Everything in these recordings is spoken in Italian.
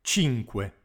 5.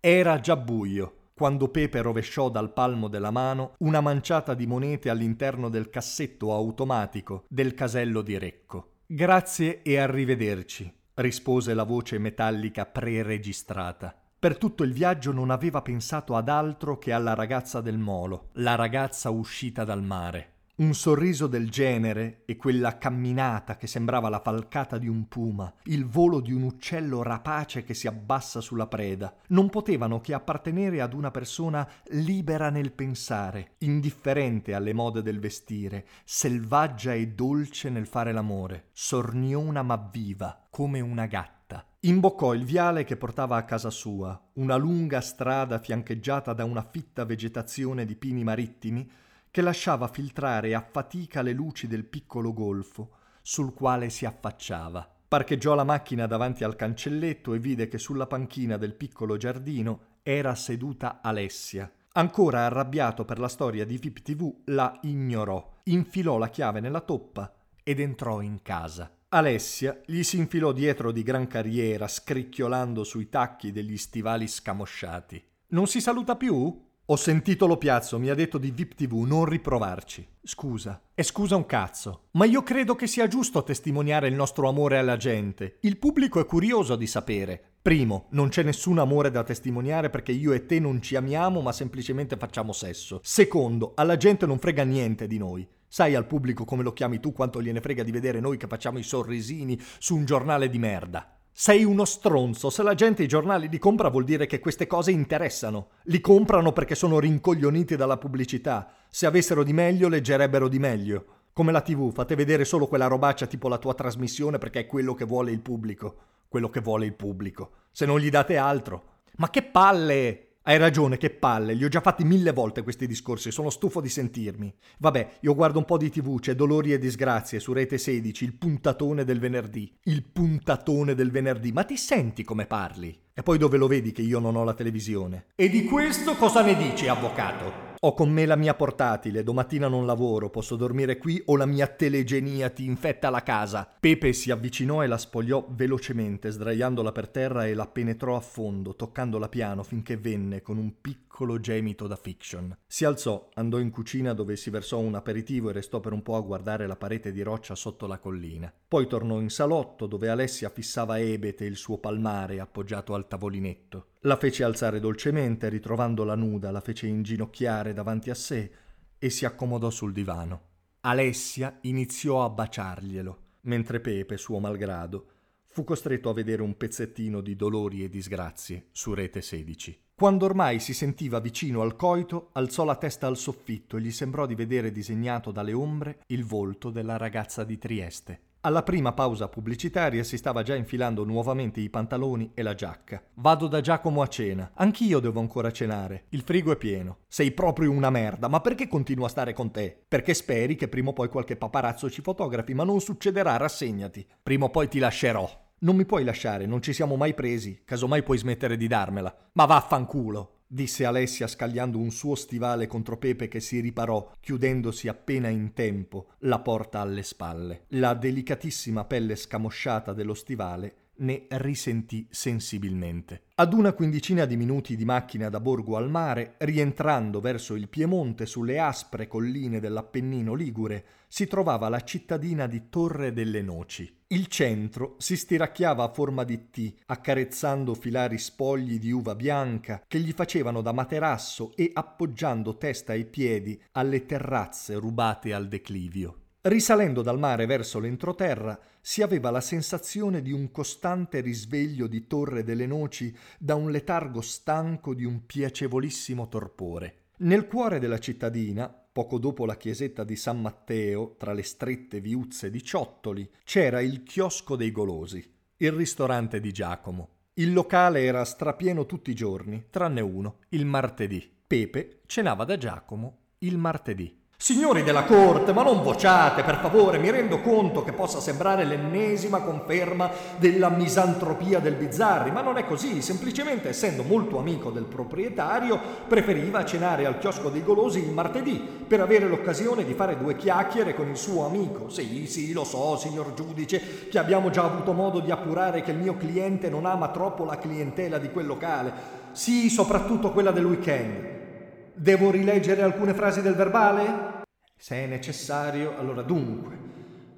Era già buio quando Pepe rovesciò dal palmo della mano una manciata di monete all'interno del cassetto automatico del casello di Recco. Grazie e arrivederci, rispose la voce metallica preregistrata. Per tutto il viaggio non aveva pensato ad altro che alla ragazza del molo, la ragazza uscita dal mare. Un sorriso del genere e quella camminata che sembrava la falcata di un puma, il volo di un uccello rapace che si abbassa sulla preda, non potevano che appartenere ad una persona libera nel pensare, indifferente alle mode del vestire, selvaggia e dolce nel fare l'amore, sorniona ma viva, come una gatta. Imboccò il viale che portava a casa sua, una lunga strada fiancheggiata da una fitta vegetazione di pini marittimi, che lasciava filtrare a fatica le luci del piccolo golfo sul quale si affacciava. Parcheggiò la macchina davanti al cancelletto e vide che sulla panchina del piccolo giardino era seduta Alessia. Ancora arrabbiato per la storia di VIP TV, la ignorò, infilò la chiave nella toppa ed entrò in casa. Alessia gli si infilò dietro di gran carriera, scricchiolando sui tacchi degli stivali scamosciati. Non si saluta più? Ho sentito lo piazzo, mi ha detto di VIP TV non riprovarci. Scusa, e scusa un cazzo, ma io credo che sia giusto testimoniare il nostro amore alla gente. Il pubblico è curioso di sapere. Primo, non c'è nessun amore da testimoniare perché io e te non ci amiamo ma semplicemente facciamo sesso. Secondo, alla gente non frega niente di noi. Sai al pubblico come lo chiami tu quanto gliene frega di vedere noi che facciamo i sorrisini su un giornale di merda. Sei uno stronzo. Se la gente i giornali li compra vuol dire che queste cose interessano. Li comprano perché sono rincoglioniti dalla pubblicità. Se avessero di meglio, leggerebbero di meglio. Come la TV, fate vedere solo quella robaccia tipo la tua trasmissione perché è quello che vuole il pubblico. Quello che vuole il pubblico. Se non gli date altro. Ma che palle! Hai ragione, che palle, li ho già fatti mille volte questi discorsi, sono stufo di sentirmi. Vabbè, io guardo un po' di tv, c'è Dolori e Disgrazie su Rete 16, il puntatone del venerdì. Il puntatone del venerdì, ma ti senti come parli? E poi dove lo vedi che io non ho la televisione? E di questo cosa ne dici, avvocato? Ho con me la mia portatile, domattina non lavoro, posso dormire qui o la mia telegenia ti infetta la casa. Pepe si avvicinò e la spogliò velocemente, sdraiandola per terra e la penetrò a fondo, toccandola piano finché venne con un piccolo gemito da fiction. Si alzò, andò in cucina dove si versò un aperitivo e restò per un po' a guardare la parete di roccia sotto la collina. Poi tornò in salotto dove Alessia fissava ebete il suo palmare appoggiato al tavolinetto. La fece alzare dolcemente, ritrovandola nuda, la fece inginocchiare davanti a sé e si accomodò sul divano. Alessia iniziò a baciarglielo, mentre Pepe, suo malgrado, fu costretto a vedere un pezzettino di dolori e disgrazie su rete 16. Quando ormai si sentiva vicino al coito, alzò la testa al soffitto e gli sembrò di vedere disegnato dalle ombre il volto della ragazza di Trieste. Alla prima pausa pubblicitaria si stava già infilando nuovamente i pantaloni e la giacca. Vado da Giacomo a cena. Anch'io devo ancora cenare. Il frigo è pieno. Sei proprio una merda, ma perché continuo a stare con te? Perché speri che prima o poi qualche paparazzo ci fotografi, ma non succederà, rassegnati. Prima o poi ti lascerò. Non mi puoi lasciare, non ci siamo mai presi, casomai puoi smettere di darmela. Ma vaffanculo disse Alessia scagliando un suo stivale contro Pepe che si riparò, chiudendosi appena in tempo la porta alle spalle. La delicatissima pelle scamosciata dello stivale ne risentì sensibilmente. Ad una quindicina di minuti di macchina da Borgo al mare, rientrando verso il Piemonte sulle aspre colline dell'Appennino Ligure, si trovava la cittadina di Torre delle Noci. Il centro si stiracchiava a forma di T, accarezzando filari spogli di uva bianca che gli facevano da materasso e appoggiando testa e piedi alle terrazze rubate al declivio. Risalendo dal mare verso l'entroterra, si aveva la sensazione di un costante risveglio di Torre delle Noci da un letargo stanco di un piacevolissimo torpore. Nel cuore della cittadina, poco dopo la chiesetta di San Matteo, tra le strette viuzze di ciottoli, c'era il chiosco dei golosi, il ristorante di Giacomo. Il locale era strapieno tutti i giorni, tranne uno, il martedì. Pepe cenava da Giacomo il martedì. Signori della corte, ma non vociate, per favore, mi rendo conto che possa sembrare l'ennesima conferma della misantropia del Bizzarri, ma non è così, semplicemente essendo molto amico del proprietario, preferiva cenare al chiosco dei golosi il martedì per avere l'occasione di fare due chiacchiere con il suo amico. Sì, sì, lo so, signor giudice, che abbiamo già avuto modo di appurare che il mio cliente non ama troppo la clientela di quel locale. Sì, soprattutto quella del weekend. Devo rileggere alcune frasi del verbale? Se è necessario, allora dunque.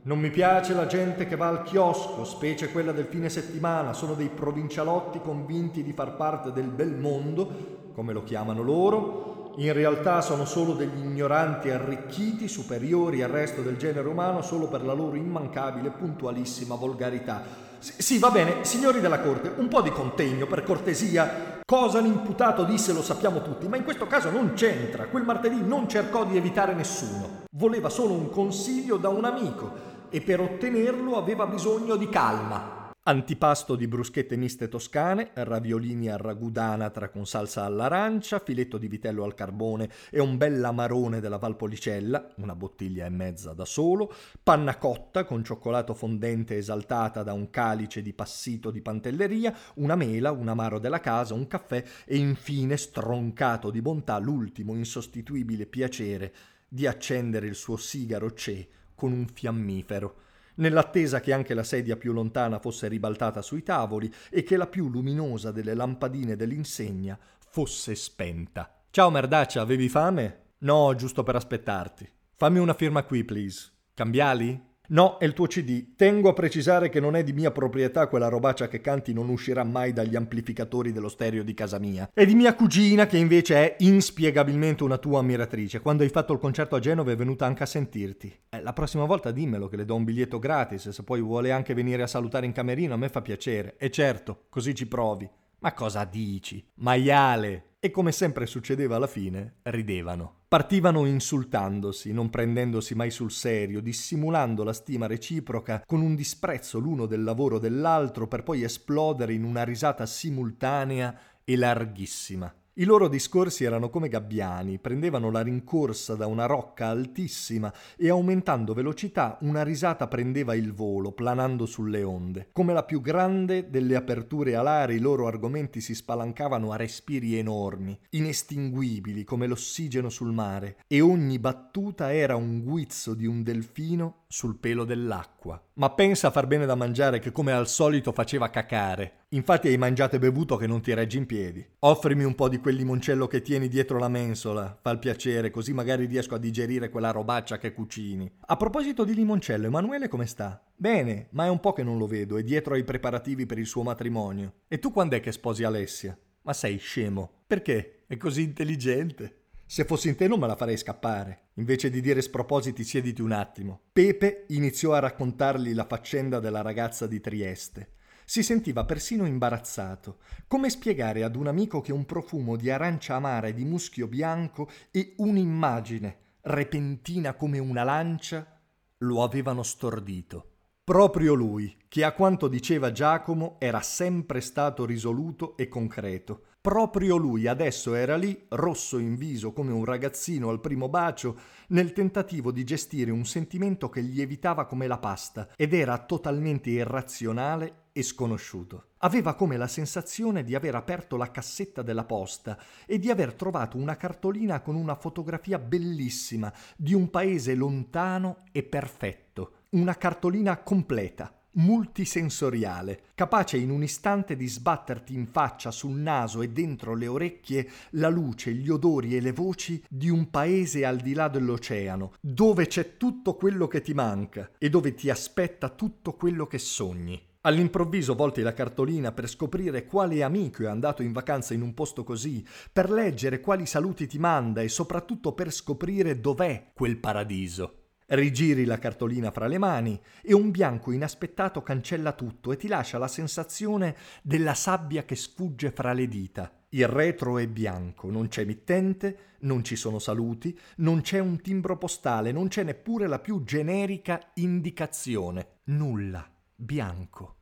Non mi piace la gente che va al chiosco, specie quella del fine settimana, sono dei provincialotti convinti di far parte del bel mondo, come lo chiamano loro. In realtà sono solo degli ignoranti arricchiti, superiori al resto del genere umano solo per la loro immancabile, puntualissima volgarità. Sì, va bene, signori della corte, un po' di contegno, per cortesia. Cosa l'imputato disse lo sappiamo tutti, ma in questo caso non c'entra. Quel martedì non cercò di evitare nessuno. Voleva solo un consiglio da un amico e per ottenerlo aveva bisogno di calma. Antipasto di bruschette miste toscane, raviolini a ragù d'anatra con salsa all'arancia, filetto di vitello al carbone e un bel amarone della Valpolicella, una bottiglia e mezza da solo, panna cotta con cioccolato fondente esaltata da un calice di passito di pantelleria, una mela, un amaro della casa, un caffè e infine, stroncato di bontà, l'ultimo insostituibile piacere di accendere il suo sigaro ce con un fiammifero nell'attesa che anche la sedia più lontana fosse ribaltata sui tavoli e che la più luminosa delle lampadine dell'insegna fosse spenta. Ciao merdaccia, avevi fame? No, giusto per aspettarti. Fammi una firma qui, please. Cambiali? No, è il tuo CD. Tengo a precisare che non è di mia proprietà quella robaccia che canti non uscirà mai dagli amplificatori dello stereo di casa mia. È di mia cugina che invece è inspiegabilmente una tua ammiratrice. Quando hai fatto il concerto a Genova è venuta anche a sentirti. Eh, la prossima volta dimmelo che le do un biglietto gratis se poi vuole anche venire a salutare in camerino a me fa piacere. E certo, così ci provi. Ma cosa dici? Maiale! E come sempre succedeva alla fine, ridevano. Partivano insultandosi, non prendendosi mai sul serio, dissimulando la stima reciproca con un disprezzo l'uno del lavoro dell'altro per poi esplodere in una risata simultanea e larghissima. I loro discorsi erano come gabbiani, prendevano la rincorsa da una rocca altissima e aumentando velocità una risata prendeva il volo, planando sulle onde. Come la più grande delle aperture alari i loro argomenti si spalancavano a respiri enormi, inestinguibili come l'ossigeno sul mare, e ogni battuta era un guizzo di un delfino sul pelo dell'acqua. Ma pensa a far bene da mangiare che come al solito faceva cacare. Infatti hai mangiato e bevuto che non ti reggi in piedi. Offrimi un po' di quel limoncello che tieni dietro la mensola, fa il piacere, così magari riesco a digerire quella robaccia che cucini. A proposito di limoncello, Emanuele come sta? Bene, ma è un po' che non lo vedo, è dietro ai preparativi per il suo matrimonio. E tu quando è che sposi Alessia? Ma sei scemo. Perché? È così intelligente. Se fossi in te non me la farei scappare. Invece di dire spropositi, siediti un attimo. Pepe iniziò a raccontargli la faccenda della ragazza di Trieste. Si sentiva persino imbarazzato. Come spiegare ad un amico che un profumo di arancia amara e di muschio bianco e un'immagine, repentina come una lancia, lo avevano stordito. Proprio lui, che a quanto diceva Giacomo era sempre stato risoluto e concreto, Proprio lui adesso era lì, rosso in viso come un ragazzino al primo bacio, nel tentativo di gestire un sentimento che gli evitava come la pasta ed era totalmente irrazionale e sconosciuto. Aveva come la sensazione di aver aperto la cassetta della posta e di aver trovato una cartolina con una fotografia bellissima di un paese lontano e perfetto, una cartolina completa multisensoriale, capace in un istante di sbatterti in faccia, sul naso e dentro le orecchie la luce, gli odori e le voci di un paese al di là dell'oceano, dove c'è tutto quello che ti manca e dove ti aspetta tutto quello che sogni. All'improvviso volti la cartolina per scoprire quale amico è andato in vacanza in un posto così, per leggere quali saluti ti manda e soprattutto per scoprire dov'è quel paradiso. Rigiri la cartolina fra le mani e un bianco inaspettato cancella tutto e ti lascia la sensazione della sabbia che sfugge fra le dita. Il retro è bianco, non c'è mittente, non ci sono saluti, non c'è un timbro postale, non c'è neppure la più generica indicazione. Nulla. Bianco.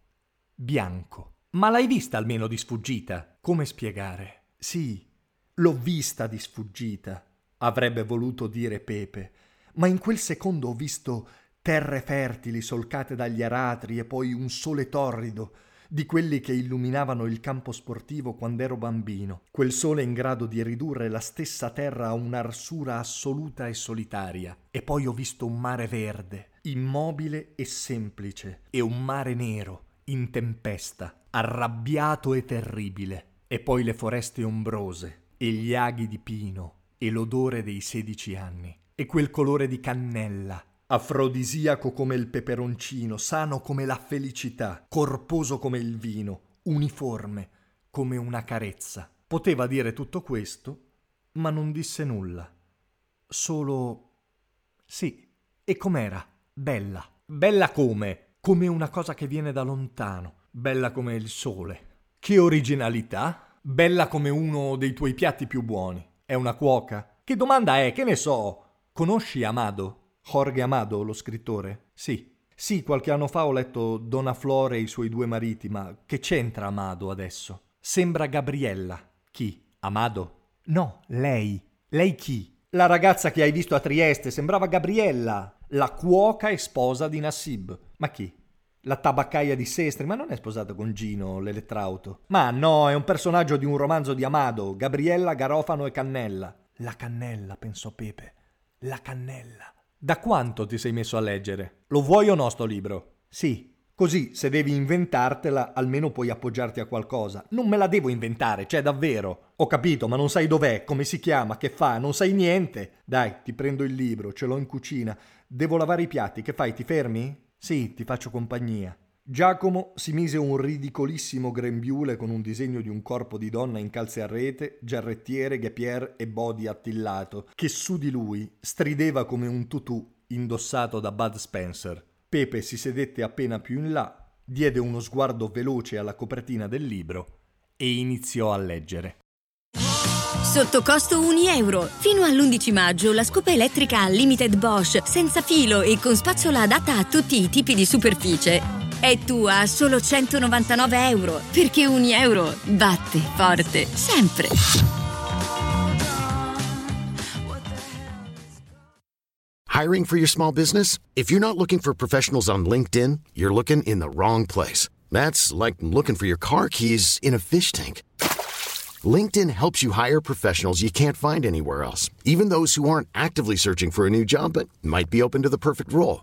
Bianco. Ma l'hai vista almeno di sfuggita? Come spiegare? Sì, l'ho vista di sfuggita, avrebbe voluto dire Pepe, ma in quel secondo ho visto terre fertili solcate dagli aratri e poi un sole torrido, di quelli che illuminavano il campo sportivo quando ero bambino, quel sole in grado di ridurre la stessa terra a un'arsura assoluta e solitaria. E poi ho visto un mare verde, immobile e semplice, e un mare nero, in tempesta, arrabbiato e terribile, e poi le foreste ombrose, e gli aghi di pino, e l'odore dei sedici anni, e quel colore di cannella, afrodisiaco come il peperoncino, sano come la felicità, corposo come il vino, uniforme come una carezza. Poteva dire tutto questo, ma non disse nulla. Solo... Sì, e com'era? Bella. Bella come? Come una cosa che viene da lontano, bella come il sole. Che originalità? Bella come uno dei tuoi piatti più buoni. È una cuoca? Che domanda è? Che ne so? Conosci Amado? Jorge Amado, lo scrittore? Sì. Sì, qualche anno fa ho letto Donna Flore e i suoi due mariti, ma che c'entra Amado adesso? Sembra Gabriella. Chi? Amado? No, lei. Lei chi? La ragazza che hai visto a Trieste sembrava Gabriella, la cuoca e sposa di Nassib. Ma chi? La tabaccaia di Sestri, ma non è sposata con Gino, l'elettrauto. Ma no, è un personaggio di un romanzo di Amado, Gabriella, Garofano e Cannella. La cannella, pensò Pepe. La cannella. Da quanto ti sei messo a leggere? Lo vuoi o no sto libro? Sì. Così, se devi inventartela, almeno puoi appoggiarti a qualcosa. Non me la devo inventare, cioè davvero. Ho capito, ma non sai dov'è, come si chiama, che fa, non sai niente. Dai, ti prendo il libro, ce l'ho in cucina. Devo lavare i piatti, che fai, ti fermi? Sì, ti faccio compagnia. Giacomo si mise un ridicolissimo grembiule con un disegno di un corpo di donna in calze a rete, giarrettiere, ghepier e body attillato, che su di lui strideva come un tutù indossato da Bud Spencer. Pepe si sedette appena più in là, diede uno sguardo veloce alla copertina del libro e iniziò a leggere. Sotto costo 1 euro. Fino all'11 maggio la scopa elettrica Limited Bosch senza filo e con spazzola adatta a tutti i tipi di superficie è tua a solo 199 euro. Perché ogni euro batte forte sempre. Hiring for your small business? If you're not looking for professionals on LinkedIn, you're looking in the wrong place. That's like looking for your car keys in a fish tank. LinkedIn helps you hire professionals you can't find anywhere else, even those who aren't actively searching for a new job but might be open to the perfect role.